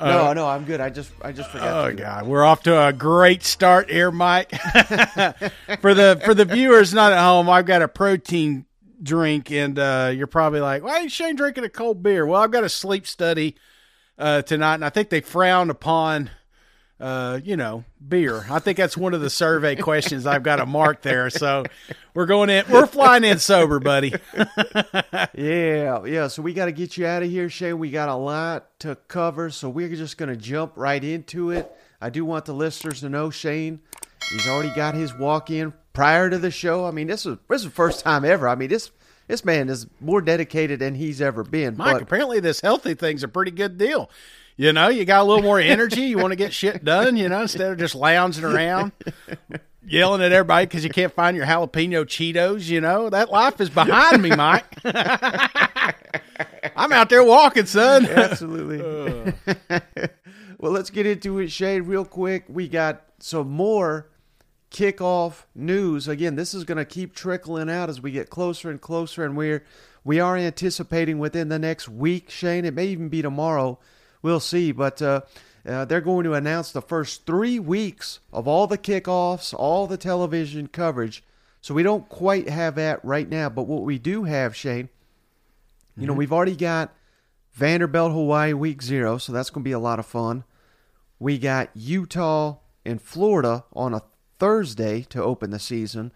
No, no, I'm good. I just, I just forgot. Oh to. God, we're off to a great start here, Mike. for the for the viewers not at home, I've got a protein drink, and uh, you're probably like, "Why is Shane drinking a cold beer?" Well, I've got a sleep study uh, tonight, and I think they frown upon, uh, you know, beer. I think that's one of the survey questions I've got a mark there. So we're going in. We're flying in sober, buddy. Yeah, yeah. So we got to get you out of here, Shane. We got a lot to cover, so we're just going to jump right into it. I do want the listeners to know, Shane, he's already got his walk in prior to the show. I mean, this is this is the first time ever. I mean, this this man is more dedicated than he's ever been. Mike, but apparently this healthy thing's a pretty good deal. You know, you got a little more energy. You want to get shit done, you know, instead of just lounging around, yelling at everybody because you can't find your jalapeno Cheetos. You know, that life is behind me, Mike. I'm out there walking, son. Absolutely. well, let's get into it, Shane, real quick. We got some more kickoff news. Again, this is going to keep trickling out as we get closer and closer, and we're we are anticipating within the next week, Shane. It may even be tomorrow. We'll see, but. Uh, uh, they're going to announce the first three weeks of all the kickoffs, all the television coverage. So we don't quite have that right now. But what we do have, Shane, you know, we've already got Vanderbilt, Hawaii, week zero, so that's going to be a lot of fun. We got Utah and Florida on a Thursday to open the season.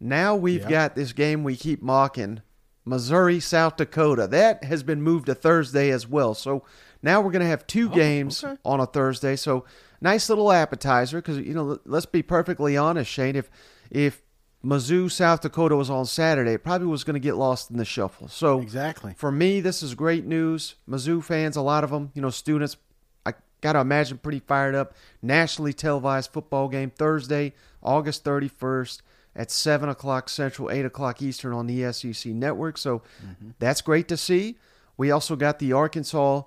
Now we've Yeah. got this game we keep mocking Missouri, South Dakota. That has been moved to Thursday as well. So now we're going to have two oh, games okay. on a Thursday. So nice little appetizer because, you know, let's be perfectly honest, Shane. If, if Mizzou, South Dakota was on Saturday, it probably was going to get lost in the shuffle. So Exactly. for me, this is great news. Mizzou fans, a lot of them, you know, students, I got to imagine pretty fired up. Nationally televised football game Thursday, August 31st at 7 o'clock Central, 8 o'clock Eastern on the SEC network. So mm-hmm. that's great to see. We also got the Arkansas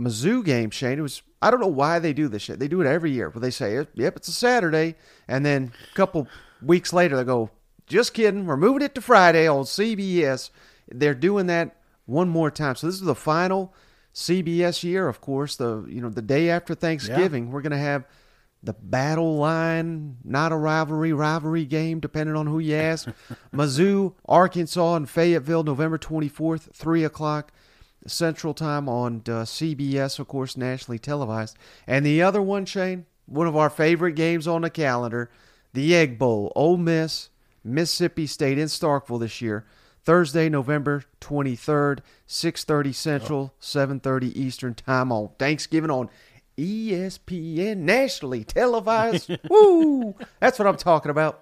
Mizzou game, Shane. It was I don't know why they do this shit. They do it every year. But they say, "Yep, it's a Saturday," and then a couple weeks later they go, "Just kidding. We're moving it to Friday on CBS." They're doing that one more time. So this is the final CBS year, of course. The you know the day after Thanksgiving, we're gonna have the battle line, not a rivalry, rivalry game, depending on who you ask. Mizzou, Arkansas, and Fayetteville, November 24th, 3 o'clock Central Time on uh, CBS, of course, nationally televised. And the other one, Shane, one of our favorite games on the calendar, the Egg Bowl, Ole Miss, Mississippi State in Starkville this year. Thursday, November 23rd, 6:30 Central, 7:30 Eastern Time on Thanksgiving on ESPN, nationally televised. Woo! That's what I'm talking about.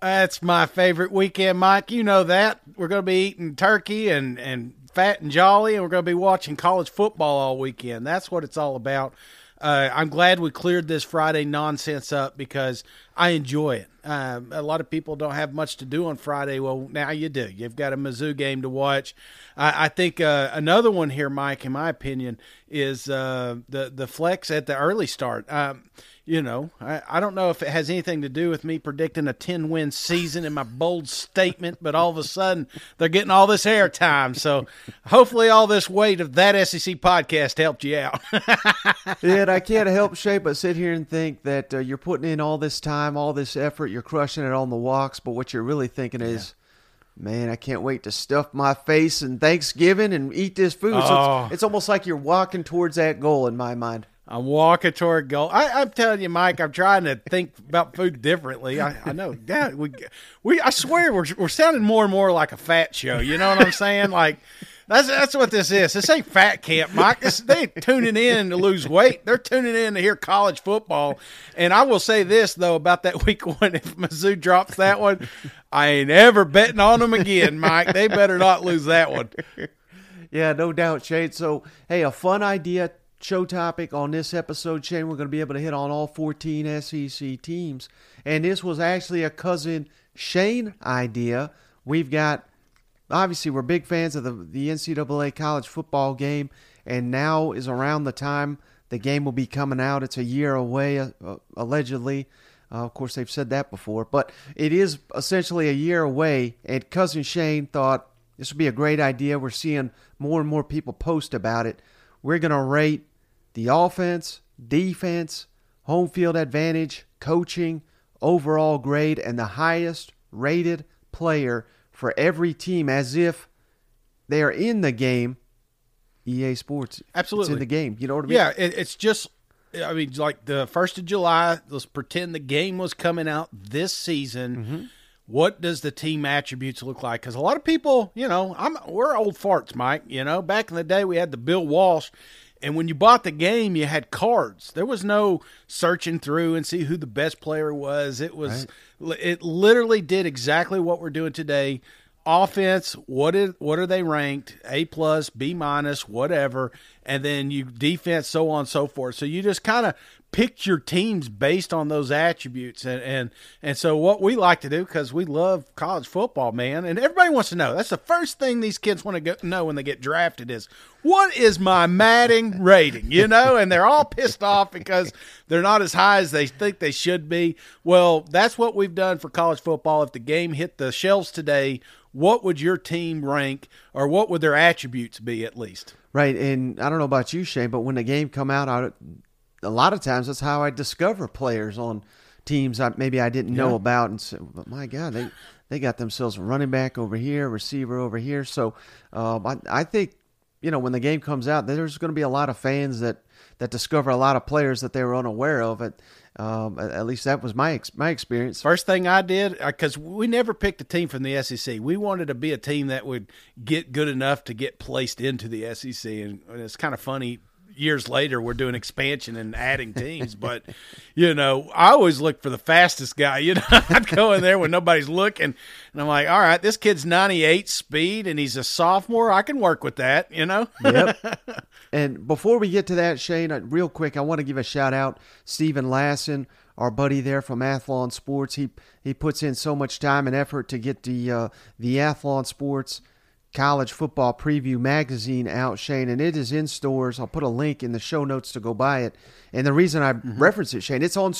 That's my favorite weekend, Mike. You know that. We're going to be eating turkey and, and fat and jolly, and we're going to be watching college football all weekend. That's what it's all about. Uh, I'm glad we cleared this Friday nonsense up because I enjoy it. Um, a lot of people don't have much to do on Friday. Well, now you do. You've got a Mizzou game to watch. I, I think uh, another one here, Mike, in my opinion, is uh, the the flex at the early start. Um, you know, I, I don't know if it has anything to do with me predicting a 10 win season in my bold statement, but all of a sudden they're getting all this airtime. So hopefully, all this weight of that SEC podcast helped you out. yeah, I can't help shape but sit here and think that uh, you're putting in all this time, all this effort, you're crushing it on the walks, but what you're really thinking is, man, I can't wait to stuff my face in Thanksgiving and eat this food. So Oh. it's, it's almost like you're walking towards that goal in my mind. I'm walking toward goal. I, I'm telling you, Mike, I'm trying to think about food differently. I, I know, yeah, we, we, I swear, we're we're sounding more and more like a fat show. You know what I'm saying? Like that's that's what this is. This ain't fat camp, Mike. This, they tuning in to lose weight. They're tuning in to hear college football. And I will say this though about that week one: if Mizzou drops that one, I ain't ever betting on them again, Mike. They better not lose that one. Yeah, no doubt, Shane. So, hey, a fun idea show topic on this episode, Shane. We're going to be able to hit on all 14 SEC teams. And this was actually a cousin Shane idea. We've got, obviously, we're big fans of the, the NCAA college football game, and now is around the time the game will be coming out. It's a year away, uh, allegedly. Uh, of course, they've said that before, but it is essentially a year away. And cousin Shane thought this would be a great idea. We're seeing more and more people post about it. We're going to rate the offense, defense, home field advantage, coaching, overall grade, and the highest rated player for every team as if they are in the game. EA Sports, absolutely it's in the game. You know what I mean? Yeah, it, it's just. I mean, like the first of July. Let's pretend the game was coming out this season. Mm-hmm. What does the team attributes look like? Because a lot of people, you know, I'm we're old farts, Mike. You know, back in the day we had the Bill Walsh and when you bought the game, you had cards. There was no searching through and see who the best player was. It was right. it literally did exactly what we're doing today. Offense, what is what are they ranked? A plus, B minus, whatever, and then you defense, so on and so forth. So you just kind of pick your teams based on those attributes. And and and so what we like to do because we love college football man and everybody wants to know. That's the first thing these kids want to know when they get drafted is what is my Madden rating? You know? And they're all pissed off because they're not as high as they think they should be. Well that's what we've done for college football. If the game hit the shelves today what would your team rank or what would their attributes be at least right and i don't know about you shane but when the game come out I, a lot of times that's how I discover players on teams I, maybe I didn't know about, and say, but my God, they they got themselves a running back over here, receiver over here. So um, I I think you know when the game comes out, there's going to be a lot of fans that that discover a lot of players that they were unaware of. At um, at least that was my ex- my experience. First thing I did because uh, we never picked a team from the SEC. We wanted to be a team that would get good enough to get placed into the SEC, and it's kind of funny years later we're doing expansion and adding teams. But you know, I always look for the fastest guy. You know, I'd go in there when nobody's looking, and I'm like, all right, this kid's 98 speed and he's a sophomore. I can work with that. You know. yep. And before we get to that, Shane, uh, real quick, I want to give a shout out Steven Lassan our buddy there from Athlon Sports. He he puts in so much time and effort to get the uh, the Athlon Sports college football preview magazine out, Shane, and it is in stores. I'll put a link in the show notes to go buy it. And the reason I mm-hmm. reference it, Shane, it's on.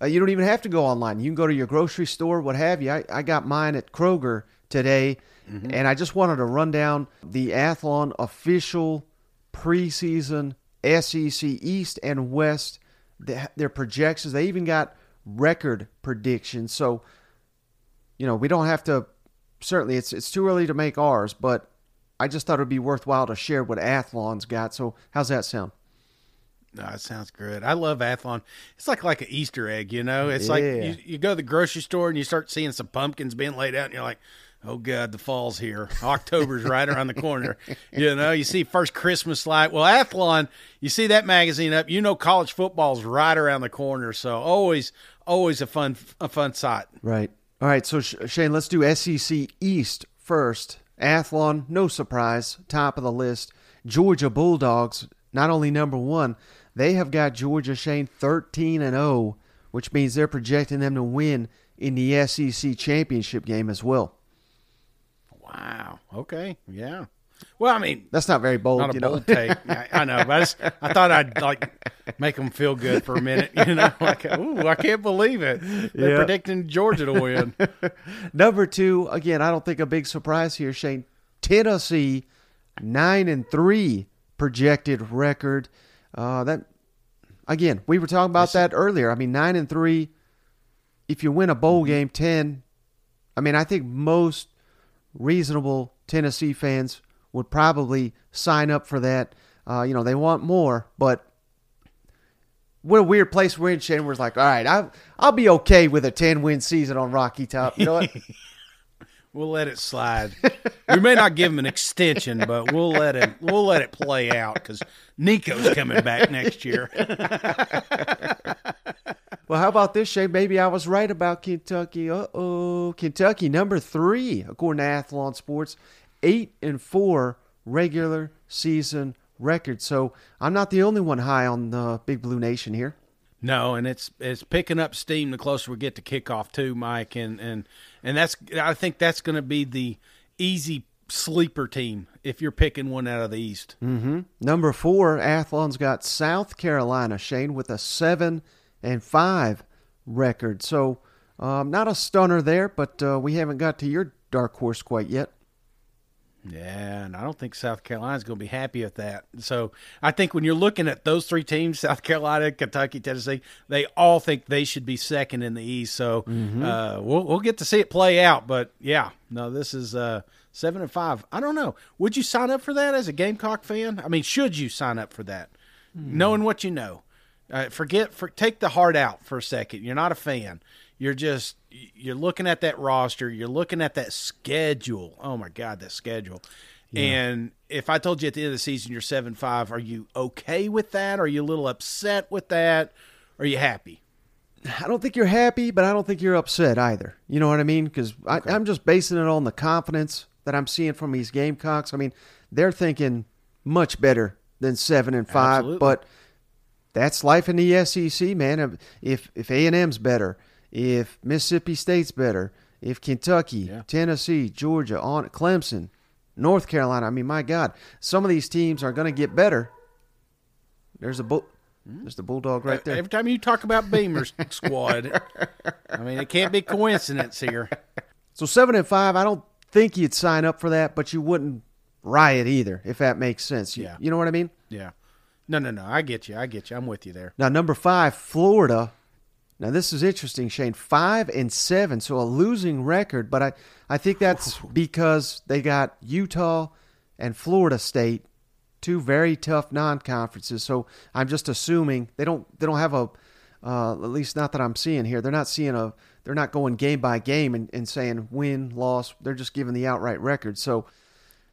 Uh, you don't even have to go online. You can go to your grocery store, what have you. I, I got mine at Kroger today, mm-hmm. and I just wanted to run down the Athlon official preseason SEC East and West their projections. They even got record predictions. So, you know, we don't have to certainly it's it's too early to make ours, but I just thought it would be worthwhile to share what Athlon's got. So how's that sound? No, it sounds good. I love Athlon. It's like like an Easter egg, you know. It's yeah. like you, you go to the grocery store and you start seeing some pumpkins being laid out, and you're like, "Oh God, the fall's here. October's right around the corner." You know, you see first Christmas light. Well, Athlon, you see that magazine up, you know, college football's right around the corner. So always, always a fun, a fun sight. Right. All right, so Shane, let's do SEC East first. Athlon, no surprise, top of the list. Georgia Bulldogs, not only number one, they have got Georgia Shane 13 and 0, which means they're projecting them to win in the SEC championship game as well. Wow. Okay. Yeah. Well, I mean, that's not very bold. Not a bold take. I, I, know, but I, just, I, thought I'd like make them feel good for a minute. You know, like, ooh, I can't believe it. They're predicting Georgia to win. Number two, again, I don't think a big surprise here, Shane. Tennessee, nine and three projected record. Uh, that again, we were talking about that earlier. I mean, nine and three. If you win a bowl mm-hmm. game, ten. I mean, I think most reasonable Tennessee fans would probably sign up for that. Uh, you know, they want more, but what a weird place we're in, Shane. We're like, all right, I'll, I'll be okay with a 10 win season on Rocky Top. You know what? we'll let it slide. we may not give him an extension, but we'll let it we'll let it play out because Nico's coming back next year. well, how about this, Shane? Maybe I was right about Kentucky. Uh oh, Kentucky number three according to Athlon Sports eight and four regular season record. So I'm not the only one high on the Big Blue Nation here. No, and it's it's picking up steam the closer we get to kickoff too, Mike, and and and that's I think that's going to be the easy sleeper team if you're picking one out of the East. Mm-hmm. Number four, Athlon's got South Carolina, Shane, with a seven and five record. So um, not a stunner there, but uh, we haven't got to your dark horse quite yet. Yeah, and I don't think South Carolina's going to be happy with that. So I think when you're looking at those three teams, South Carolina, Kentucky, Tennessee, they all think they should be second in the East. So mm-hmm. uh, we'll we'll get to see it play out. But yeah, no, this is uh, seven and five. I don't know. Would you sign up for that as a Gamecock fan? I mean, should you sign up for that, mm. knowing what you know? Uh, forget for take the heart out for a second. You're not a fan. You're just you're looking at that roster, you're looking at that schedule. Oh my god, that schedule. Yeah. And if I told you at the end of the season you're 7-5, are you okay with that? Are you a little upset with that? Are you happy? I don't think you're happy, but I don't think you're upset either. You know what I mean? Because okay. I'm just basing it on the confidence that I'm seeing from these Gamecocks. I mean, they're thinking much better than seven and five, Absolutely. but that's life in the SEC, man. If if A and M's better, if Mississippi State's better, if Kentucky, yeah. Tennessee, Georgia, on Clemson, North Carolina. I mean, my God, some of these teams are going to get better. There's a bull. Hmm? There's the bulldog right there. Every time you talk about Beamer's squad, I mean, it can't be coincidence here. So seven and five, I don't think you'd sign up for that, but you wouldn't riot either, if that makes sense. You, yeah. you know what I mean? Yeah. No, no, no. I get you. I get you. I'm with you there. Now, number five, Florida now this is interesting, Shane. Five and seven, so a losing record, but I, I think that's because they got Utah and Florida State, two very tough non-conferences. So I'm just assuming they don't they don't have a, uh, at least not that I'm seeing here. They're not seeing a they're not going game by game and, and saying win loss. They're just giving the outright record. So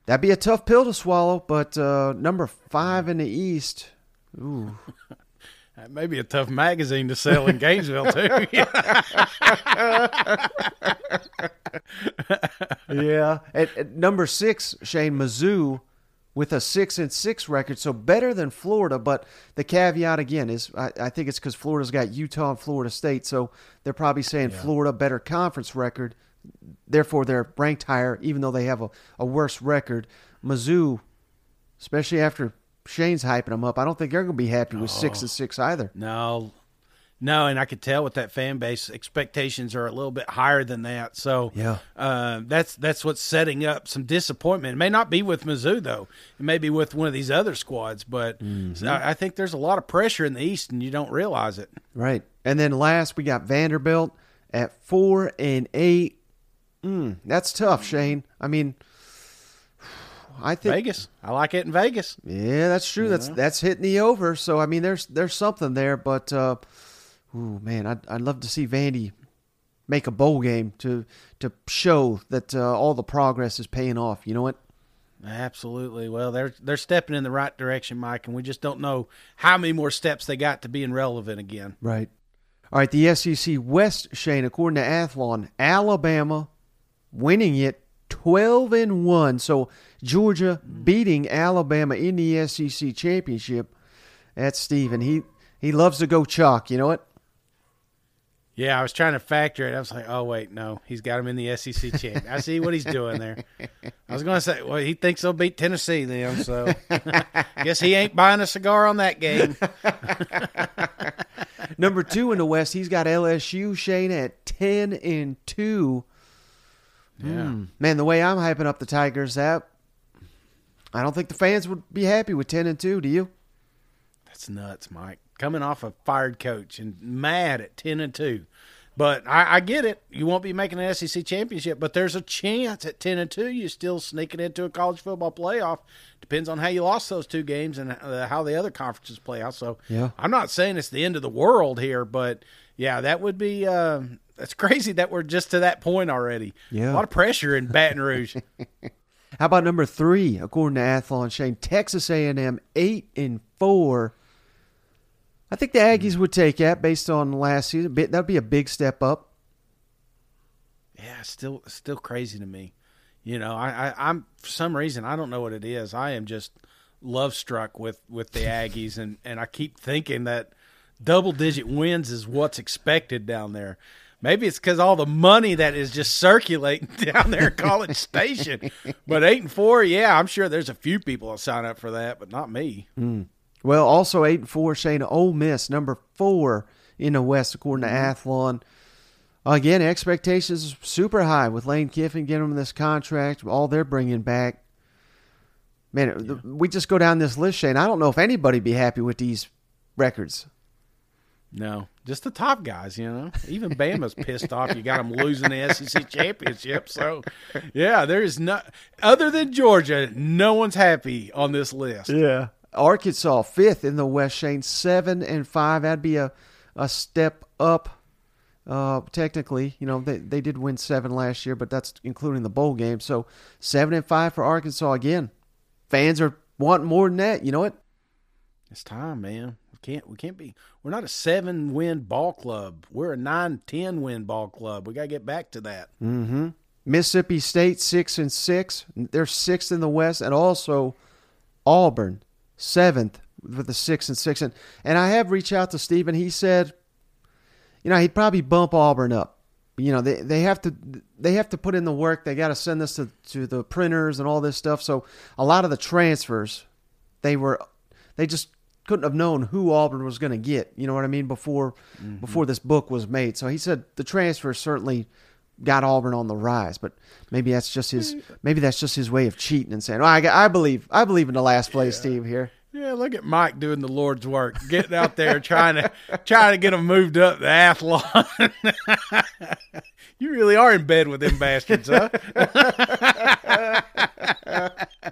that'd be a tough pill to swallow. But uh, number five in the East, ooh. That may be a tough magazine to sell in Gainesville too. yeah. At, at, number six, Shane Mizzou with a six and six record, so better than Florida. But the caveat again is, I, I think it's because Florida's got Utah and Florida State, so they're probably saying yeah. Florida better conference record, therefore they're ranked higher, even though they have a, a worse record. Mizzou, especially after Shane's hyping them up. I don't think they're going to be happy with oh, six and six either. No, no, and I could tell with that fan base, expectations are a little bit higher than that. So yeah, uh, that's that's what's setting up some disappointment. It may not be with Mizzou though; it may be with one of these other squads. But mm-hmm. I, I think there's a lot of pressure in the East, and you don't realize it. Right. And then last, we got Vanderbilt at four and eight. Mm, that's tough, Shane. I mean, I think Vegas. I like it in Vegas. Yeah, that's true. That's that's hitting the over. So I mean, there's there's something there. But uh, ooh, man, I'd I'd love to see Vandy make a bowl game to to show that uh, all the progress is paying off. You know what? Absolutely. Well, they're they're stepping in the right direction, Mike, and we just don't know how many more steps they got to being relevant again. Right. All right. The SEC West, Shane, according to Athlon, Alabama winning it 12 and 1. So Georgia beating Alabama in the SEC championship. That's Steven. He he loves to go chalk, you know what? Yeah, I was trying to factor it. I was like, oh wait, no, he's got him in the SEC champ. I see what he's doing there. I was going to say, well, he thinks they'll beat Tennessee then, so guess he ain't buying a cigar on that game. Number two in the West, he's got LSU Shane at ten and two. Yeah. Mm. Man, the way I'm hyping up the Tigers, that I don't think the fans would be happy with ten and two. Do you? That's nuts, Mike. Coming off a fired coach and mad at ten and two. But I, I, get it. You won't be making an SEC championship, but there's a chance at ten and two you still sneaking into a college football playoff. Depends on how you lost those two games and uh, how the other conferences play out. So yeah. I'm not saying it's the end of the world here, but yeah, that would be uh, that's crazy that we're just to that point already. Yeah, a lot of pressure in Baton Rouge. How about number three, according to Athlon Shane, Texas A&M eight and four. I think the Aggies would take that based on last season. That'd be a big step up. Yeah, still, still crazy to me. You know, I, I, I'm for some reason I don't know what it is. I am just love struck with with the Aggies, and and I keep thinking that double digit wins is what's expected down there. Maybe it's because all the money that is just circulating down there at College Station. But eight and four, yeah, I'm sure there's a few people that sign up for that, but not me. Mm. Well, also eight and four, Shane Ole Miss, number four in the West, according to mm-hmm. Athlon. Again, expectations super high with Lane Kiffin getting them this contract, all they're bringing back. Man, yeah. we just go down this list, Shane. I don't know if anybody be happy with these records. No, just the top guys, you know. Even Bama's pissed off. You got them losing the SEC championship. So, yeah, there is no other than Georgia. No one's happy on this list. Yeah, Arkansas fifth in the West. Shane seven and five. That'd be a a step up. Uh, technically, you know they they did win seven last year, but that's including the bowl game. So seven and five for Arkansas again. Fans are wanting more than that. You know what? It's time, man. We can't we can't be we're not a seven win ball club. We're a nine ten win ball club. We gotta get back to that. Mm-hmm. Mississippi State six and six. They're sixth in the West, and also Auburn seventh with the six and six. And and I have reached out to Steven. He said, you know, he'd probably bump Auburn up. You know, they they have to they have to put in the work. They got to send this to to the printers and all this stuff. So a lot of the transfers, they were they just couldn't have known who Auburn was going to get. You know what I mean before mm-hmm. before this book was made. So he said the transfer certainly got Auburn on the rise, but maybe that's just his maybe that's just his way of cheating and saying, "Oh, I, I believe I believe in the last place yeah. team here." Yeah, look at Mike doing the Lord's work, getting out there trying to trying to get them moved up the athlon. you really are in bed with them bastards, huh?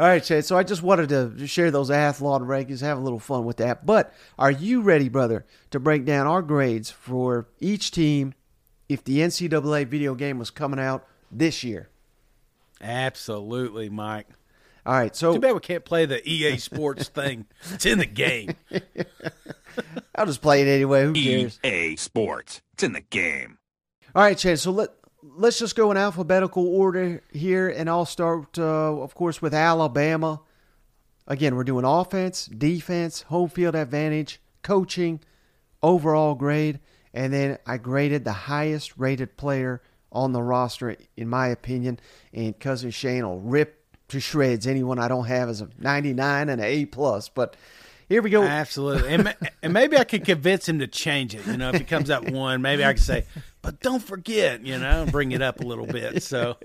All right, Chad. So I just wanted to share those athlon rankings, have a little fun with that. But are you ready, brother, to break down our grades for each team if the NCAA video game was coming out this year? Absolutely, Mike. All right, so too bad we can't play the EA Sports thing. It's in the game. I'll just play it anyway. Who cares? EA Sports. It's in the game. All right, Chad. So let let's just go in alphabetical order here, and I'll start, uh, of course, with Alabama. Again, we're doing offense, defense, home field advantage, coaching, overall grade, and then I graded the highest rated player on the roster, in my opinion. And cousin Shane will rip to shreds anyone I don't have as a 99 and an A plus, but here we go. Absolutely, and, and maybe I could convince him to change it. You know, if he comes up one, maybe I could say, "But don't forget," you know, bring it up a little bit. So,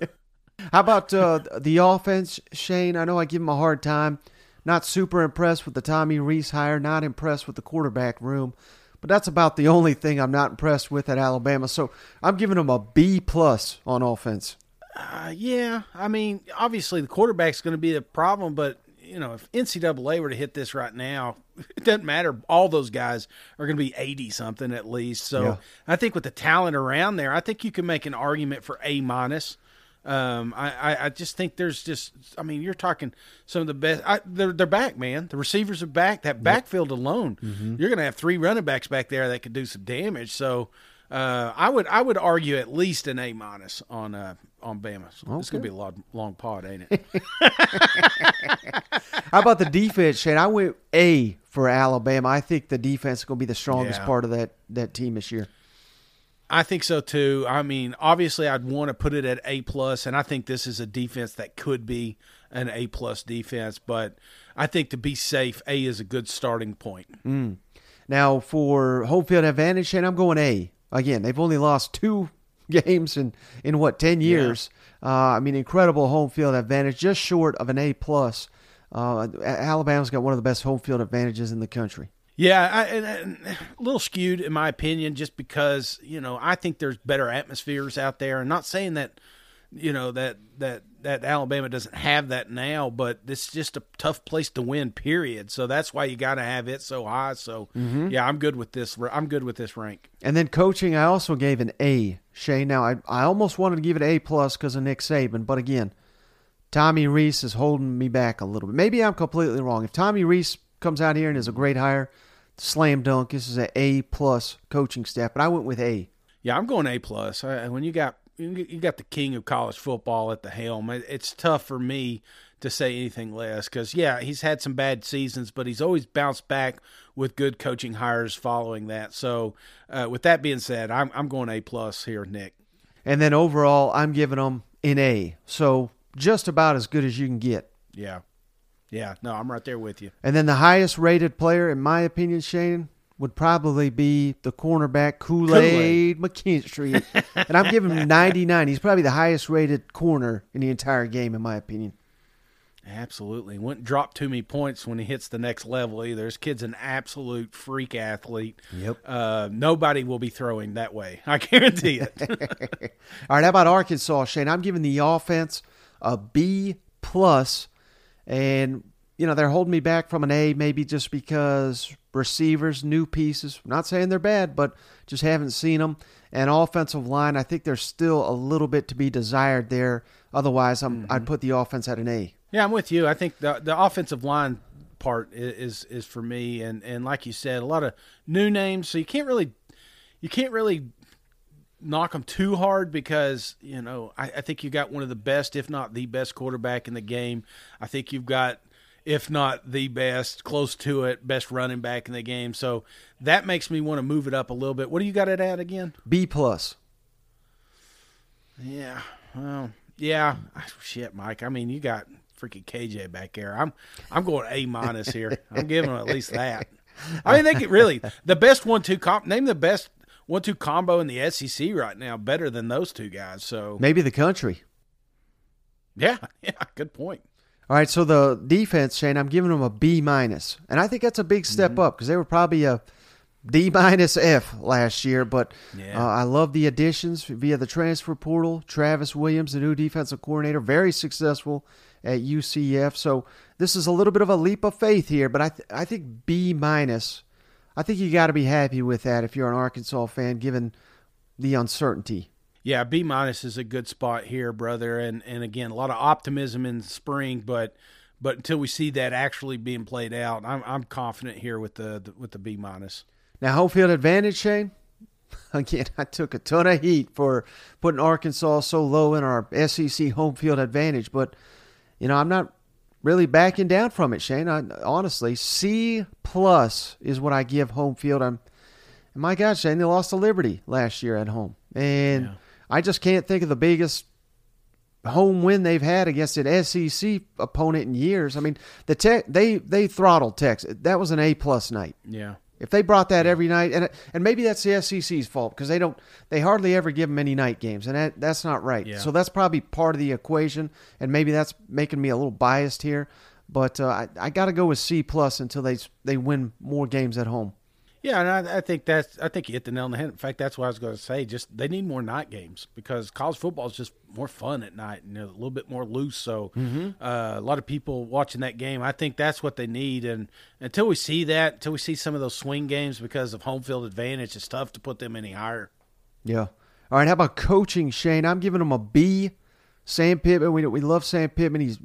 how about uh, the offense, Shane? I know I give him a hard time. Not super impressed with the Tommy Rees hire. Not impressed with the quarterback room. But that's about the only thing I'm not impressed with at Alabama. So I'm giving him a B plus on offense. Uh, yeah, I mean, obviously the quarterback's going to be a problem, but you know, if NCAA were to hit this right now, it doesn't matter. All those guys are going to be 80 something at least. So yeah. I think with the talent around there, I think you can make an argument for A minus. Um, I, I just think there's just, I mean, you're talking some of the best. I, they're, they're back, man. The receivers are back. That backfield alone, mm-hmm. you're going to have three running backs back there that could do some damage. So, uh, I would I would argue at least an A minus on uh, on Bama. Okay. It's going to be a long long pod, ain't it? How about the defense, Shane? I went A for Alabama. I think the defense is going to be the strongest yeah. part of that that team this year. I think so too. I mean, obviously, I'd want to put it at A plus, and I think this is a defense that could be an A plus defense. But I think to be safe, A is a good starting point. Mm. Now for home field advantage, Shane, I'm going A. Again, they've only lost two games in in what ten years. Yeah. Uh, I mean, incredible home field advantage, just short of an A plus. Uh, Alabama's got one of the best home field advantages in the country. Yeah, I, and, and a little skewed in my opinion, just because you know I think there's better atmospheres out there. And not saying that you know that that that Alabama doesn't have that now, but it's just a tough place to win. Period. So that's why you got to have it so high. So mm-hmm. yeah, I'm good with this. I'm good with this rank. And then coaching, I also gave an A. Shane, now I I almost wanted to give it A plus because of Nick Saban, but again, Tommy Rees is holding me back a little bit. Maybe I'm completely wrong. If Tommy Rees comes out here and is a great hire, slam dunk. This is an A plus coaching staff, but I went with A. Yeah, I'm going A plus. When you got you got the king of college football at the helm. It's tough for me to say anything less because yeah, he's had some bad seasons, but he's always bounced back with good coaching hires following that. So, uh, with that being said, I'm I'm going A plus here, Nick. And then overall, I'm giving them an A. So just about as good as you can get. Yeah. Yeah, no, I'm right there with you. And then the highest rated player, in my opinion, Shane, would probably be the cornerback Kool Aid McKinstry. and I'm giving him 99. He's probably the highest rated corner in the entire game, in my opinion. Absolutely. Wouldn't drop too many points when he hits the next level either. This kid's an absolute freak athlete. Yep. Uh, nobody will be throwing that way. I guarantee it. All right, how about Arkansas, Shane? I'm giving the offense a B plus, and you know they're holding me back from an A, maybe just because receivers, new pieces. I'm not saying they're bad, but just haven't seen them. And offensive line, I think there's still a little bit to be desired there. Otherwise, I'm, mm-hmm. I'd put the offense at an A. Yeah, I'm with you. I think the the offensive line part is, is is for me, and and like you said, a lot of new names, so you can't really you can't really knock them too hard because you know I, I think you got one of the best, if not the best, quarterback in the game. I think you've got if not the best, close to it, best running back in the game. So that makes me want to move it up a little bit. What do you got it at again? B plus. Yeah. Well, yeah. Shit, Mike. I mean, you got freaking KJ back there. I'm I'm going A minus here. I'm giving them at least that. I mean, they could really the best one two comp. Name the best one two combo in the SEC right now, better than those two guys. So maybe the country. Yeah, yeah, good point. All right, so the defense, Shane, I'm giving them a B minus, and I think that's a big step mm-hmm. up because they were probably a D minus F last year. But yeah. uh, I love the additions via the transfer portal. Travis Williams, the new defensive coordinator, very successful at UCF. So this is a little bit of a leap of faith here, but I th- I think B minus. I think you got to be happy with that if you're an Arkansas fan, given the uncertainty. Yeah, B minus is a good spot here, brother. And and again, a lot of optimism in spring, but but until we see that actually being played out, I'm I'm confident here with the, the with the B minus. Now, home field advantage, Shane. Again, I took a ton of heat for putting Arkansas so low in our SEC home field advantage, but you know, I'm not really backing down from it, Shane. I, honestly, C plus is what I give home field. I'm, my God, Shane, they lost to Liberty last year at home, and yeah. I just can't think of the biggest home win they've had against an SEC opponent in years. I mean, the tech they they throttled Texas. That was an A plus night. Yeah. If they brought that every night, and and maybe that's the SEC's fault because they don't they hardly ever give them any night games, and that that's not right. Yeah. So that's probably part of the equation, and maybe that's making me a little biased here. But uh, I I got to go with C plus until they they win more games at home. Yeah, and I, I, think that's I think you hit the nail on the head. In fact, that's what I was going to say. Just they need more night games because college football is just more fun at night and a little bit more loose. So mm-hmm. uh, a lot of people watching that game, I think that's what they need. And until we see that, until we see some of those swing games because of home field advantage, it's tough to put them any higher. Yeah. All right. How about coaching, Shane? I'm giving them a B. Sam Pittman, we we love Sam Pittman. He's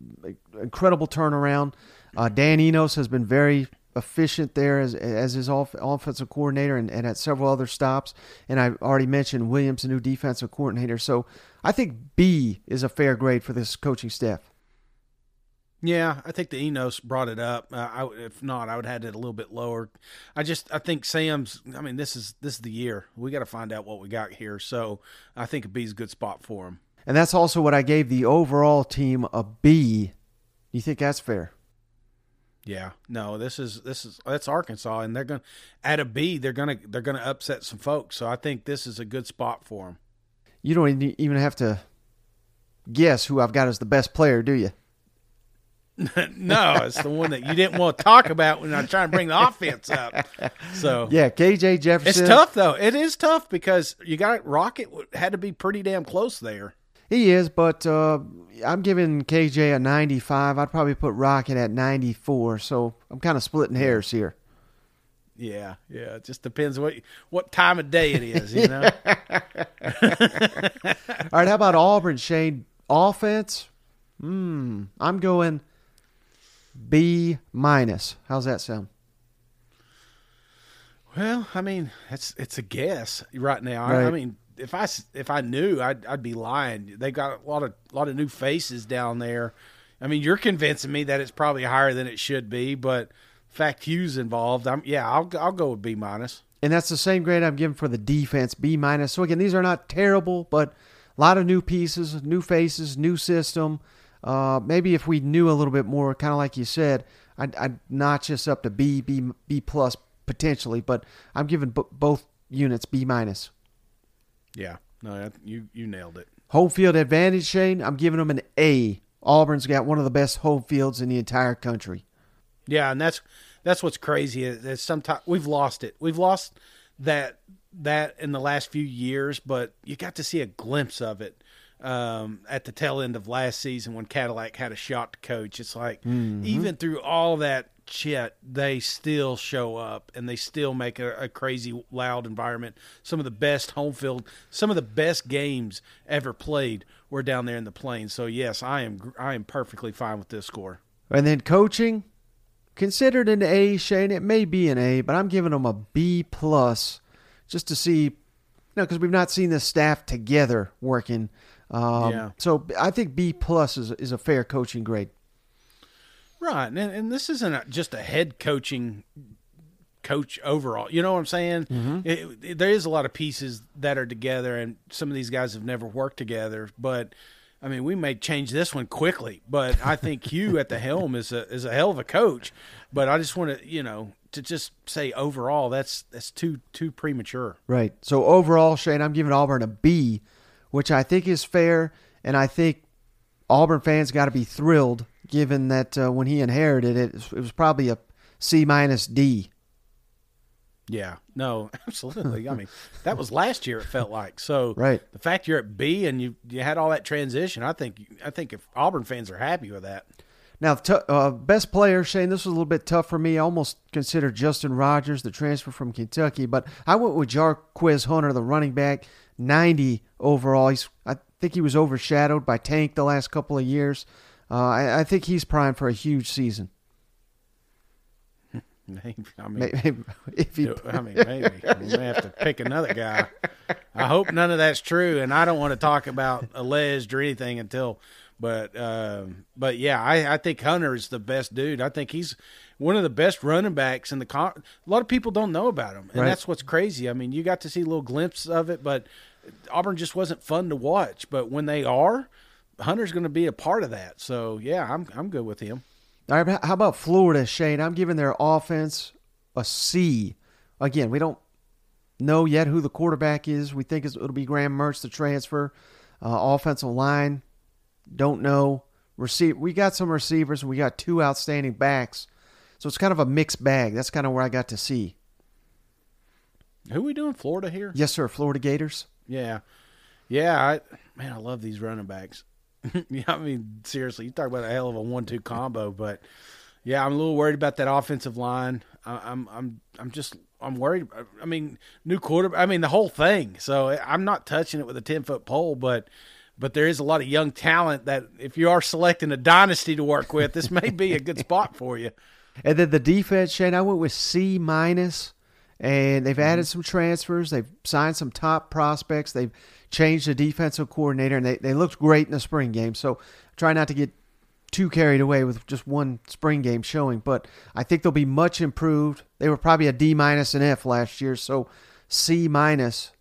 incredible turnaround. Uh, Dan Enos has been very efficient there as as his off, offensive coordinator and, and at several other stops. And I already mentioned Williams, the new defensive coordinator. So I think B is a fair grade for this coaching staff. Yeah, I think the Enos brought it up. Uh, I, if not, I would have had it a little bit lower. I just I think Sam's. I mean, this is this is the year. We got to find out what we got here. So I think a B is a good spot for him. And that's also what I gave the overall team a B. You think that's fair? Yeah, no, this is this is that's Arkansas, and they're going at a B. They're gonna they're gonna upset some folks. So I think this is a good spot for them. You don't even have to guess who I've got as the best player, do you? no, it's the one that you didn't want to talk about when I'm trying to bring the offense up. So yeah, KJ Jefferson. It's tough though. It is tough because you got Rocket had to be pretty damn close there. He is, but uh, I'm giving KJ a 95. I'd probably put Rocket at 94. So I'm kind of splitting hairs here. Yeah, yeah. It just depends what what time of day it is, you know. All right, how about Auburn, Shane? Offense? Hmm. I'm going B minus. How's that sound? Well, I mean, it's it's a guess right now. Right. I mean, if I if I knew, I'd I'd be lying. They got a lot of lot of new faces down there. I mean, you're convincing me that it's probably higher than it should be, but fact Hugh's involved. I'm yeah, I'll I'll go with B minus. And that's the same grade I'm giving for the defense, B minus. So again, these are not terrible, but a lot of new pieces, new faces, new system. Uh, maybe if we knew a little bit more, kind of like you said, I'd, I'd notch us up to B, B, B plus potentially. But I'm giving b- both units B minus. Yeah, no, you you nailed it. Home field advantage, Shane. I'm giving them an A. Auburn's got one of the best home fields in the entire country. Yeah, and that's that's what's crazy is, sometimes we've lost it. We've lost that that in the last few years, but you got to see a glimpse of it um, at the tail end of last season when Cadillac had a shot to coach. It's like mm-hmm. even through all that shit, they still show up and they still make a, a, crazy loud environment. Some of the best home field, some of the best games ever played were down there in the plains. So yes, I am I am perfectly fine with this score. And then coaching, considered an A, Shane. It may be an A, but I'm giving them a B plus, just to see, you know, because we've not seen the staff together working. Um, yeah. So I think B plus is is a fair coaching grade. Right, and and this isn't just a head coaching coach overall. You know what I'm saying? Mm-hmm. It, it, there is a lot of pieces that are together, and some of these guys have never worked together, but I mean, we may change this one quickly, but I think Hugh at the helm is a is a hell of a coach. But I just want to, you know, to just say overall, that's that's too too premature. Right. So overall, Shane, I'm giving Auburn a B, which I think is fair, and I think Auburn fans got to be thrilled, given that uh, when he inherited it, it was probably a C minus D. Yeah, no, absolutely. I mean, that was last year. It felt like so. Right. The fact you're at B and you you had all that transition, I think I think if Auburn fans are happy with that. Now, t- uh, best player, Shane. This was a little bit tough for me. I almost considered Justin Rogers, the transfer from Kentucky, but I went with Jarquez Hunter, the running back, ninety overall. He's I think he was overshadowed by Tank the last couple of years. Uh, I, I think he's primed for a huge season. I mean, maybe, if you, I mean, maybe we may have to pick another guy. I hope none of that's true, and I don't want to talk about alleged or anything until. But uh, but yeah, I, I think Hunter is the best dude. I think he's one of the best running backs in the con- a lot of people don't know about him, and right. that's what's crazy. I mean, you got to see little glimpses of it, but Auburn just wasn't fun to watch. But when they are, Hunter's going to be a part of that. So yeah, I'm I'm good with him. All right, how about Florida, Shane? I'm giving their offense a C. Again, we don't know yet who the quarterback is. We think it'll be Graham Mertz, the transfer. Uh, offensive line, don't know. Receive, we got some receivers we got two outstanding backs. So it's kind of a mixed bag. That's kind of where I got to see. Who we doing? Florida here? Yes, sir. Florida Gators. Yeah, yeah. I, man, I love these running backs. yeah, I mean, seriously, you talk about a hell of a one-two combo, but yeah, I'm a little worried about that offensive line. I, am I'm, I'm just, I'm worried. I mean, new quarter. I mean, the whole thing. So I'm not touching it with a ten foot pole, but, but there is a lot of young talent that if you are selecting a dynasty to work with, this may be a good spot for you. And then the defense, Shane, I went with C minus, and they've added mm-hmm. some transfers. They've signed some top prospects. They've changed the defensive coordinator, and they, they looked great in the spring game. So try not to get too carried away with just one spring game showing, but I think they'll be much improved. They were probably a D minus and F last year, so C minus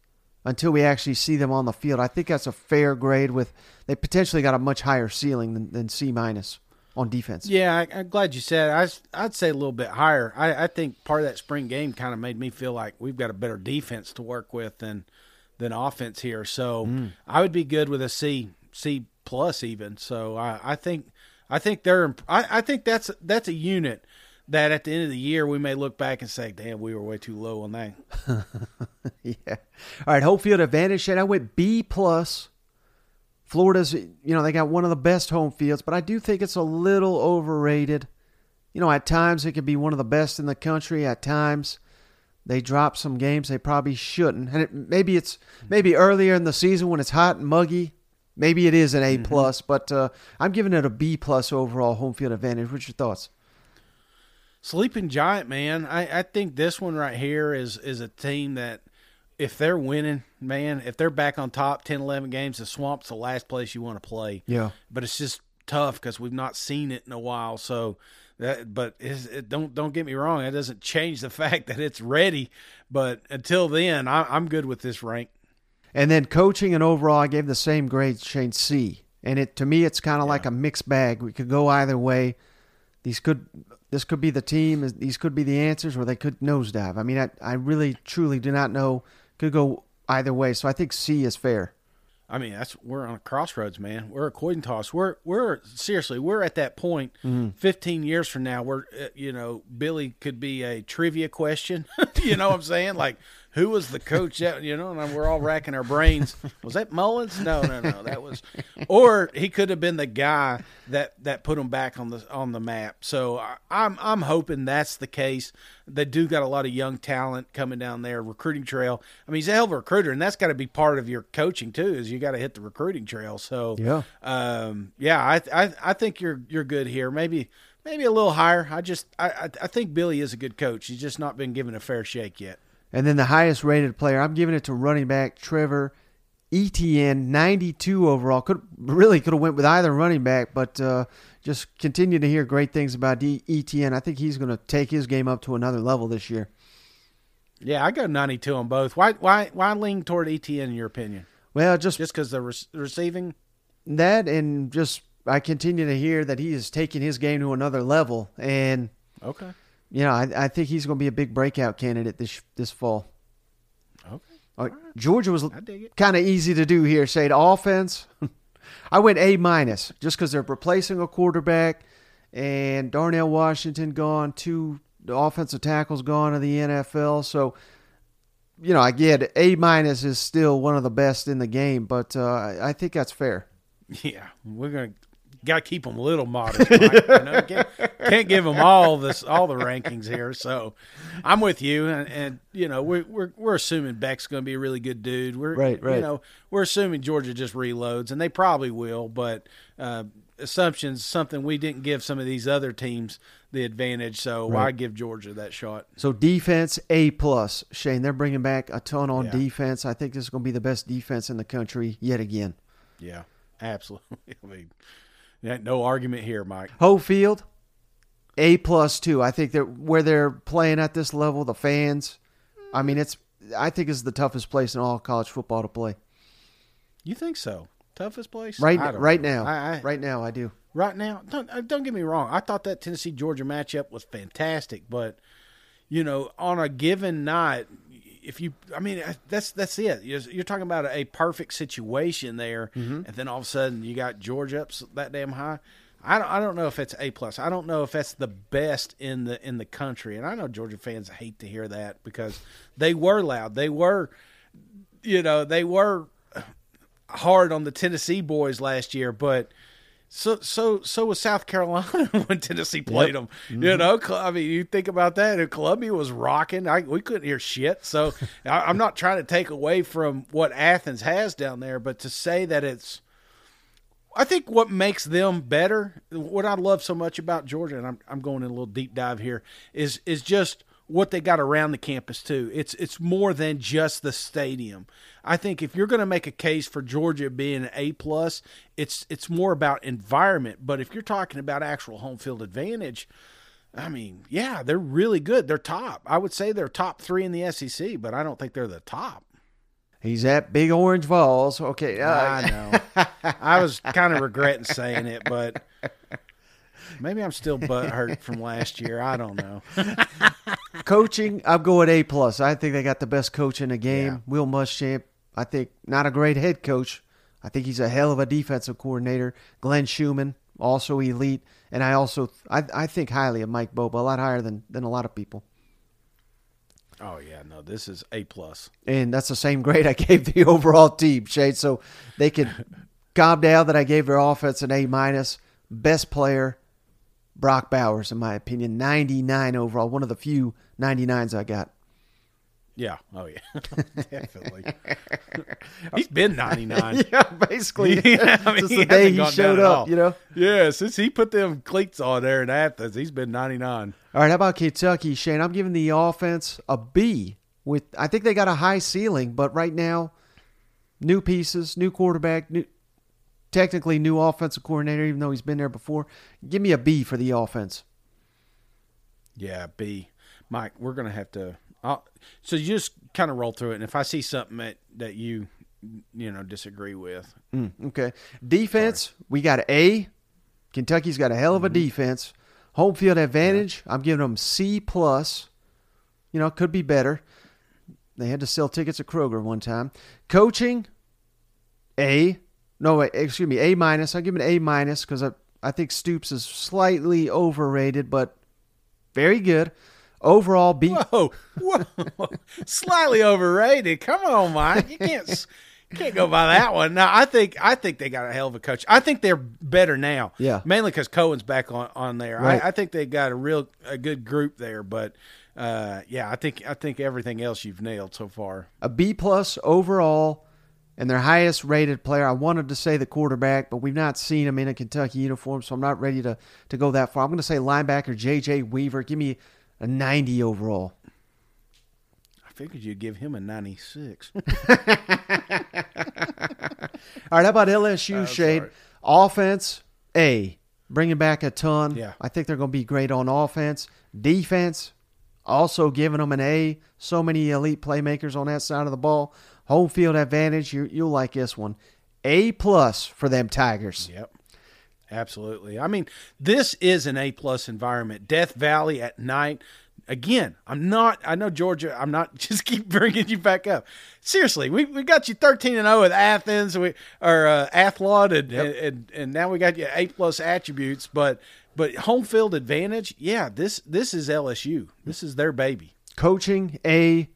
until we actually see them on the field. I think that's a fair grade. With they potentially got a much higher ceiling than, than C minus on defense. Yeah, I, am glad you said. I, I'd say a little bit higher. I, I think part of that spring game kind of made me feel like we've got a better defense to work with than than offense here. So mm. I would be good with a C C plus even. So I, I think I think they're I, I think that's that's a unit that at the end of the year we may look back and say, "Damn, we were way too low on that." yeah. All right, home field advantage. And I went B plus. Florida's, you know, they got one of the best home fields, but I do think it's a little overrated. You know, at times it could be one of the best in the country. At times they drop some games they probably shouldn't. And it, maybe it's maybe earlier in the season when it's hot and muggy. Maybe it is an A mm-hmm. plus, but uh, I'm giving it a B plus overall home field advantage. What's your thoughts? Sleeping Giant, man. I, I think this one right here is is a team that if they're winning, man, if they're back on top 10, 11 games, the Swamp's the last place you want to play. Yeah. But it's just tough because we've not seen it in a while. So that, but it, don't don't get me wrong, it doesn't change the fact that it's ready. But until then, I, I'm good with this rank. And then coaching and overall, I gave the same grade, Shane C. And it to me, it's kind of like a mixed bag. We could go either way. These could this could be the team. These could be the answers, or they could nosedive. I mean, I I really truly do not know. Could go either way. So I think C is fair. I mean, that's we're on a crossroads, man. We're a coin toss. We're we're seriously, we're at that point. Mm-hmm. Fifteen years from now, we're uh, you know, Billy could be a trivia question. you know what I'm saying? Like, who was the coach? That, you know, and we're all racking our brains. Was that Mullins? No, no, no. That was, or he could have been the guy that that put him back on the on the map. So I, I'm I'm hoping that's the case. They do got a lot of young talent coming down there. Recruiting trail. I mean, he's a hell of a recruiter, and that's got to be part of your coaching too. Is you got to hit the recruiting trail. So Yeah. um, yeah, I, I I think you're you're good here. Maybe maybe a little higher. I just I I, I think Billy is a good coach. He's just not been given a fair shake yet. And then the highest rated player, I'm giving it to running back Trevor Etienne, 92 overall. Could really could have went with either running back, but uh, just continue to hear great things about D- Etienne. I think he's going to take his game up to another level this year. Yeah, I go 92 on both. Why why why lean toward Etienne in your opinion? Well, just, Just because the re- receiving? that, and just I continue to hear that he is taking his game to another level, and Okay. You know I, I think he's going to be a big breakout candidate this this fall. Okay. All right, Georgia was I dig it. kind of easy to do here. Say the offense, I went A minus just because they're replacing a quarterback, and Darnell Washington gone, two the offensive tackles gone to the NFL. So, you know, I get A minus is still one of the best in the game, but uh, I- I think that's fair. Yeah, we're gonna got to keep them a little modest. Mike, you know? can't, can't give them all this all the rankings here. So I'm with you, and, and you know we're we're we're assuming Beck's going to be a really good dude. We're Right, right. You know we're assuming Georgia just reloads, and they probably will. But uh, assumptions something we didn't give some of these other teams the advantage. So why give Georgia that shot? So defense A plus, Shane. They're bringing back a ton on Yeah. defense. I think this is going to be the best defense in the country yet again. Yeah, absolutely. I mean, yeah, no argument here, Mike. Hofield, A two. I think that where they're playing at this level, the fans. I mean, it's. I think it's the toughest place in all college football to play. You think so? Toughest place? Right, right know. now, I, I, right now, I do. right now. Don't uh, don't get me wrong. I thought that Tennessee Georgia matchup was fantastic, but you know, on a given night, if you, I mean, that's that's it. You're, you're talking about a perfect situation there, mm-hmm. and then all of a sudden you got Georgia up that damn high. I don't, I don't know if it's a plus. I don't know if that's the best in the in the country, and I know Georgia fans hate to hear that because they were loud. They were, you know, they were hard on the Tennessee boys last year, but so so so was South Carolina when Tennessee played them. You mm-hmm. know, I mean, you think about that, and Columbia was rocking. I, we couldn't hear shit. So I, I'm not trying to take away from what Athens has down there, but to say that it's, I think what makes them better, what I love so much about Georgia, and I'm I'm going in a little deep dive here, is is just what they got around the campus too. It's it's more than just the stadium. I think if you're going to make a case for Georgia being an A plus, it's it's more about environment. But if you're talking about actual home field advantage, I mean, yeah, they're really good. They're top. I would say they're top three in the SEC, but I don't think they're the top. He's at Big Orange Volz. Okay, uh, I know. I was kind of regretting saying it, but maybe I'm still butt hurt from last year. I don't know. coaching. I'm going A plus. I think they got the best coach in the game. Yeah. Will Muschamp. I think not a great head coach. I think he's a hell of a defensive coordinator. Glenn Schumann also elite, and I also I, I think highly of Mike Bobo, a lot higher than than a lot of people. Oh yeah, no, this is A plus. and that's the same grade I gave the overall team, Shane. So they can calm down that I gave their offense an A minus. Best player, Brock Bowers, in my opinion, ninety nine overall. One of the few 99s I got. Yeah. Oh yeah, definitely. He's been 99. Yeah, basically. Yeah, I mean, he the day he showed up, you know. Yeah, since he put them cleats on there in Athens, he's been 99. All right, how about Kentucky, Shane? I'm giving the offense a B With I think they got a high ceiling, but right now, new pieces, new quarterback, new technically new offensive coordinator, even though he's been there before. Give me a B for the offense. Yeah, B. Mike, we're gonna have to. I'll, so you just kind of roll through it, and if I see something that that you you know disagree with, Mm, okay. Defense, we got A. Kentucky's got a hell of a defense. Home field advantage, I'm giving them C plus. You know, could be better. They had to sell tickets at Kroger one time. Coaching, A. No, wait, excuse me, A minus. I give it an A minus because I, I think Stoops is slightly overrated, but very good. Overall, B. whoa, whoa, slightly overrated. Come on, Mike, you can't can't go by that one. No, I think I think they got a hell of a coach. I think they're better now. Yeah. mainly because Coen's back on on there. Right. I, I think they got a real a good group there, but. Uh, yeah, I think I think everything else you've nailed so far. a B plus overall, and their highest rated player. I wanted to say the quarterback, but we've not seen him in a Kentucky uniform, so I'm not ready to, to go that far. I'm going to say linebacker J.J. Weaver. Give me a 90 overall. I figured you'd give him a ninety six. All right, how about LSU, Shane? sorry. Offense, A. Bringing back a ton. Yeah. I think they're going to be great on offense. Defense, also giving them an A. So many elite playmakers on that side of the ball. Home field advantage, you, you'll like this one. A plus for them Tigers. Yep. Absolutely. I mean, this is an A plus environment. Death Valley at night. Again, I'm not. I know Georgia. I'm not. Just keep bringing you back up. Seriously, we, we got you 13 and 0 with Athens, we or uh, Athlon, and, and and now we got you A plus attributes. But but home field advantage. Yeah, this this is LSU. This is their baby. coaching A,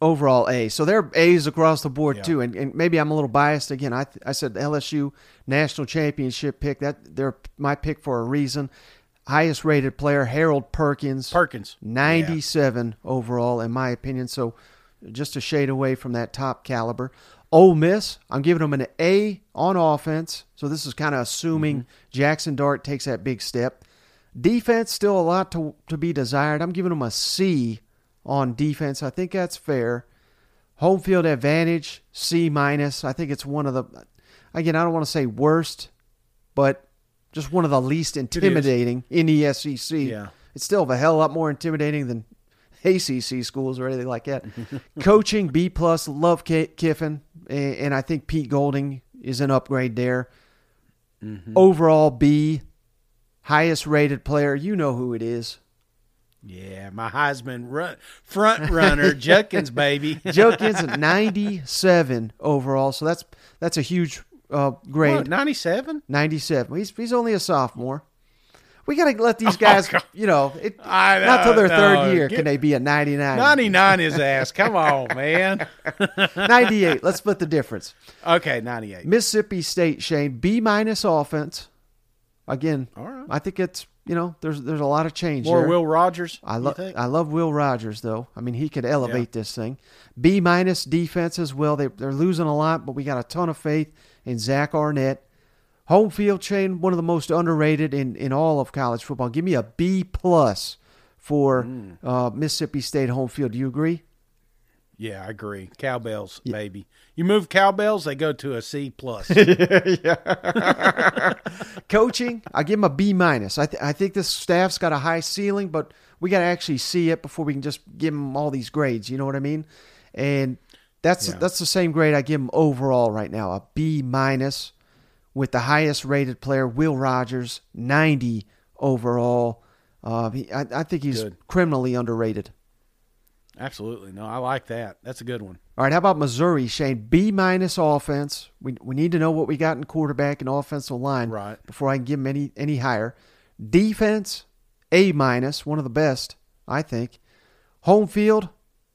overall A. So they're A's across the board Yeah. too. And, and maybe I'm a little biased again. I I said LSU national championship pick. That they're my pick for a reason. Highest rated player Harold Perkins, Perkins. 97 overall in my opinion. So just a shade away from that top caliber. Ole Miss, I'm giving them an A on offense. So this is kind of assuming mm-hmm. Jackson Dart takes that big step. Defense still a lot to to be desired. I'm giving them a C on defense. I think that's fair. Home field advantage C minus. I think it's one of the again. I don't want to say worst, but just one of the least intimidating in the SEC. Yeah. it's still a hell of a lot more intimidating than ACC schools or anything like that. Coaching B plus. Love Ki- Kiffin, and I think Pete Golding is an upgrade there. Mm-hmm. Overall B, highest rated player. You know who it is. Yeah, my Heisman run, front runner, Judkins, baby. At 97 overall, so that's that's a huge uh, grade. Ninety seven. 97. He's he's only a sophomore. We got to let these guys, God. you know, it, not till their know, third year Get- can they be a 99. 99 is ass. Come on, man. 98. Let's split the difference. Okay, 98. Mississippi State, Shane, B minus offense. Again, All right. I think it's, you know, there's there's a lot of change More there. Will Rogers. I love? I love Will Rogers though. I mean, he could elevate this thing. B minus defense as well. They they're losing a lot, but we got a ton of faith in Zach Arnett. Home field chain, one of the most underrated in, in all of college football. Give me a B plus for Mm. uh, Mississippi State home field. Do you agree? Yeah, I agree. Cowbells, baby. You move cowbells, they go to a C plus. Coaching, I give him a B minus. I th- I think this staff's got a high ceiling, but we got to actually see it before we can just give them all these grades. You know what I mean? And that's Yeah. that's the same grade I give him overall right now, a B minus, with the highest rated player, Will Rogers, ninety overall. Uh, he, I, I think he's Good. criminally underrated. Absolutely. No, I like that. That's a good one. All right, how about Missouri, Shane? B minus offense. We we need to know what we got in quarterback and offensive line Right. before I can give them any any higher. Defense, A minus, one of the best, I think. Home field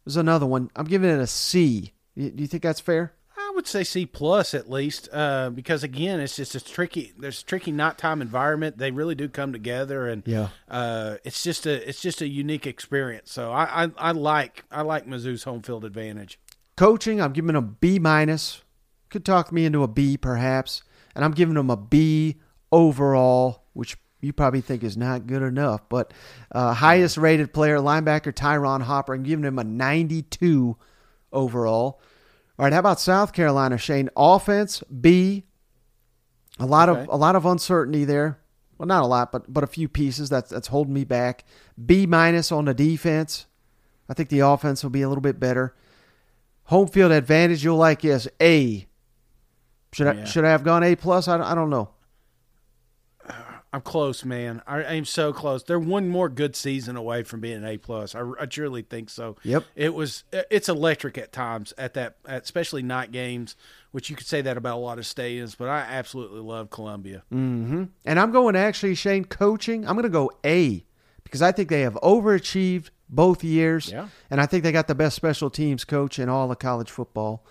is another one. I'm giving it a C. Do you think that's fair? Would say C plus at least, uh, because again, it's just a tricky. There's a tricky night time environment. They really do come together, and Yeah. uh, it's just a it's just a unique experience. So I, I I like I like Mizzou's home field advantage. Coaching, I'm giving them B minus. Could talk me into a B perhaps, and I'm giving them a B overall, which you probably think is not good enough. But uh, highest rated player, linebacker Ty'Ron Hopper, I'm giving him a 92 overall. All right, how about South Carolina, Shane? Offense B. A lot Okay. of a lot of uncertainty there. Well, not a lot, but but a few pieces that's that's holding me back. B minus on the defense. I think the offense will be a little bit better. Home field advantage you'll like is A. Should I Yeah. should I have gone A plus? I, I don't know. I'm close, man. I, I'm so close. They're one more good season away from being an A plus. I, I truly think so. Yep. It was. It's electric at times at that, at especially night games, which you could say that about a lot of stadiums. But I absolutely love Columbia. hmm And I'm going to actually Shane coaching. I'm going to go A because I think they have overachieved both years. Yeah. And I think they got the best special teams coach in all of college football.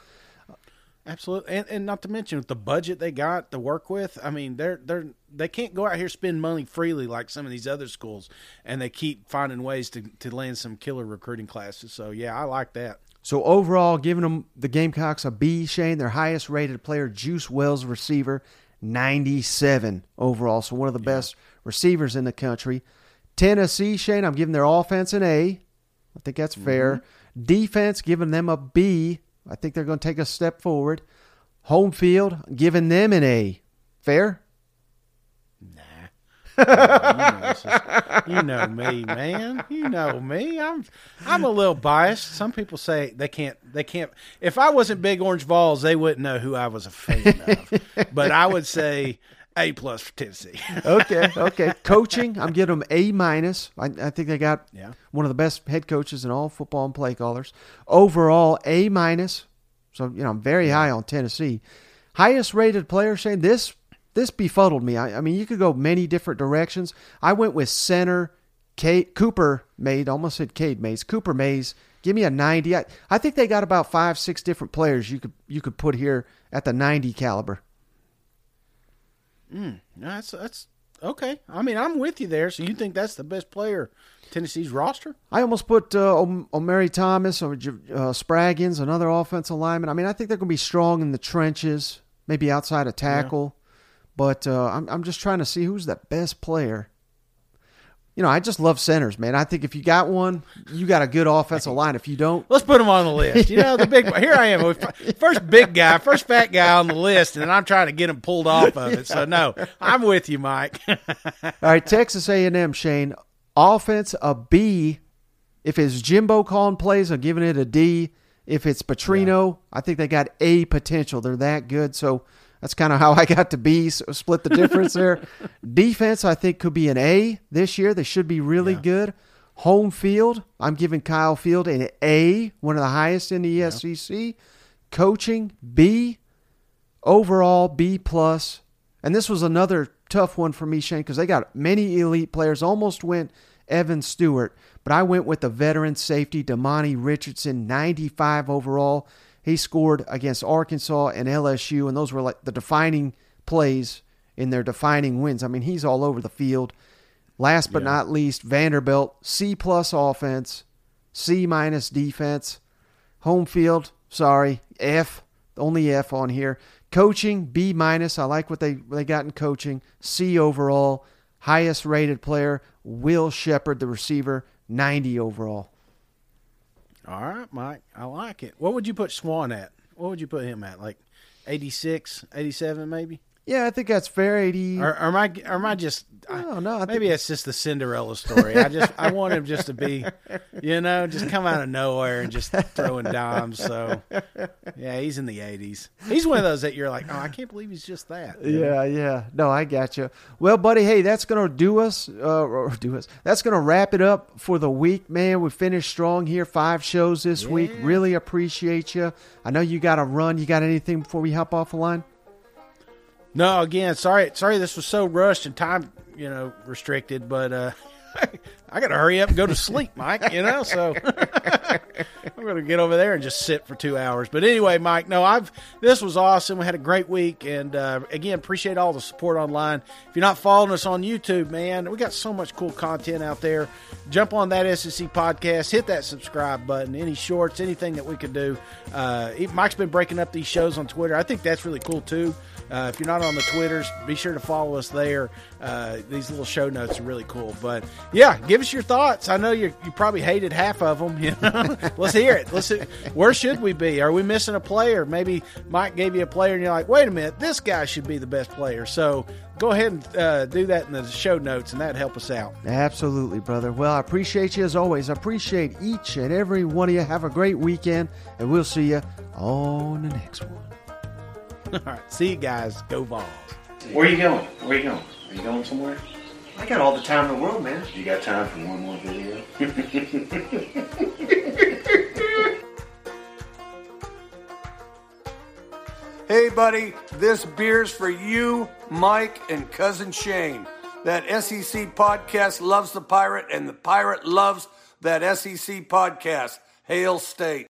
Absolutely, and, and not to mention with the budget they got to work with. I mean, they're they're they can't go out here spend money freely like some of these other schools, and they keep finding ways to to land some killer recruiting classes. So yeah, I like that. So overall, giving them the Gamecocks a B, Shane, their highest rated player, Juice Wells, receiver, 97 overall. So one of the best receivers in the country. Tennessee, Shane, I'm giving their offense an A. I think that's fair. Mm-hmm. Defense, giving them a B. I think they're going to take a step forward. Home field, giving them an A. Fair? you, know, is- you know me, man. You know me. I'm I'm a little biased. Some people say they can't they can't. If I wasn't Big Orange Volz, they wouldn't know who I was a fan of. but I would say A plus for Tennessee. Okay, okay. Coaching, I'm giving them A minus. I, I think they got Yeah. one of the best head coaches in all football and play callers. Overall, A minus. So you know, I'm very high on Tennessee. Highest rated player, Shane. This this befuddled me. I, I mean, you could go many different directions. I went with center Cade, Cooper Mays. Almost said Cade Mays. Cooper Mays. Give me a 90. I, I think they got about five, six different players you could you could put here at the 90 caliber. No, that's that's okay. I mean, I'm with you there. So you think that's the best player Tennessee's roster? I almost put uh, Om- Omari Thomas or J- uh, Spraggins, another offensive lineman. I mean, I think they're going to be strong in the trenches, maybe outside of tackle. But uh, I'm, I'm just trying to see who's the best player. You know, I just love centers, man. I think if you got one, you got a good offensive line. If you don't, Let's put him on the list. You know, the big here I am, first big guy, first fat guy on the list, and I'm trying to get him pulled off of it. So no, I'm with you, Mike. all right, Texas A&M, Shane, offense a B. If it's Jimbo calling plays, I'm giving it a D. If it's Petrino, I think they got A potential. They're that good. So that's kind of how I got to B. So split the difference there. Defense, I think, could be an A this year. They should be really Yeah. good. Home field, I'm giving Kyle Field an A, one of the highest in the SEC. Coaching, B. Overall, B plus. And this was another tough one for me, Shane, because they got many elite players. Almost went Evan Stewart, but I went with the veteran safety, Demani Richardson, 95 overall. He scored against Arkansas and LSU, and those were like the defining plays in their defining wins. I mean, he's all over the field. Last but Yeah. not least, Vanderbilt, C plus offense, C minus defense. Home field, sorry, F, only F on here. Coaching, B minus. I like what they they got in coaching. C overall. Highest rated player, Will Sheppard, the receiver, 90 overall. All right, Mike, I like it. What would you put Swann at? What would you put him at? Like 86, 87 maybe? Yeah, I think that's fair. 80. Or, or am I? Or am I just? No, no, I maybe it's just the Cinderella story. I just I want him just to be, you know, just come out of nowhere and just throwing dimes. So yeah, he's in the eighties. He's one of those that you're like, oh, I can't believe he's just that. Yeah, yeah. No, I got you. Well, buddy, hey, that's gonna do us. Uh, or do us. That's gonna wrap it up for the week, man. We finished strong here. Five shows this week. Really appreciate you. I know you got to run. You got anything before we hop off the line? No, again, sorry, sorry, this was so rushed and time, you know, restricted, but uh, I got to hurry up and go to sleep, Mike. You know, so I'm going to get over there and just sit for two hours. But anyway, Mike, no, I've this was awesome. We had a great week, and uh, again, appreciate all the support online. If you're not following us on YouTube, man, we got so much cool content out there. Jump on that SEC podcast, hit that subscribe button. Any shorts, anything that we could do. Uh, Mike's been breaking up these shows on Twitter. I think that's really cool too. Uh, if you're not on the Twitters, be sure to follow us there. Uh, these little show notes are really cool. But yeah, give us your thoughts. I know you you probably hated half of them. You know? Let's hear it. Let's. See, where should we be? Are we missing a player? Maybe Mike gave you a player and you're like, wait a minute, this guy should be the best player. So go ahead and uh, do that in the show notes, and that'd help us out. Absolutely, brother. Well, I appreciate you as always. I appreciate each and every one of you. Have a great weekend, and we'll see you on the next one. All right. See you guys. Go Vols. Where are you going? Where are you going? Are you going somewhere? I got all the time in the world, man. You got time for one more video? Hey, buddy, this beer's for you, Mike, and cousin Shane. That SEC podcast loves the pirate, and the pirate loves that SEC podcast. Hail State.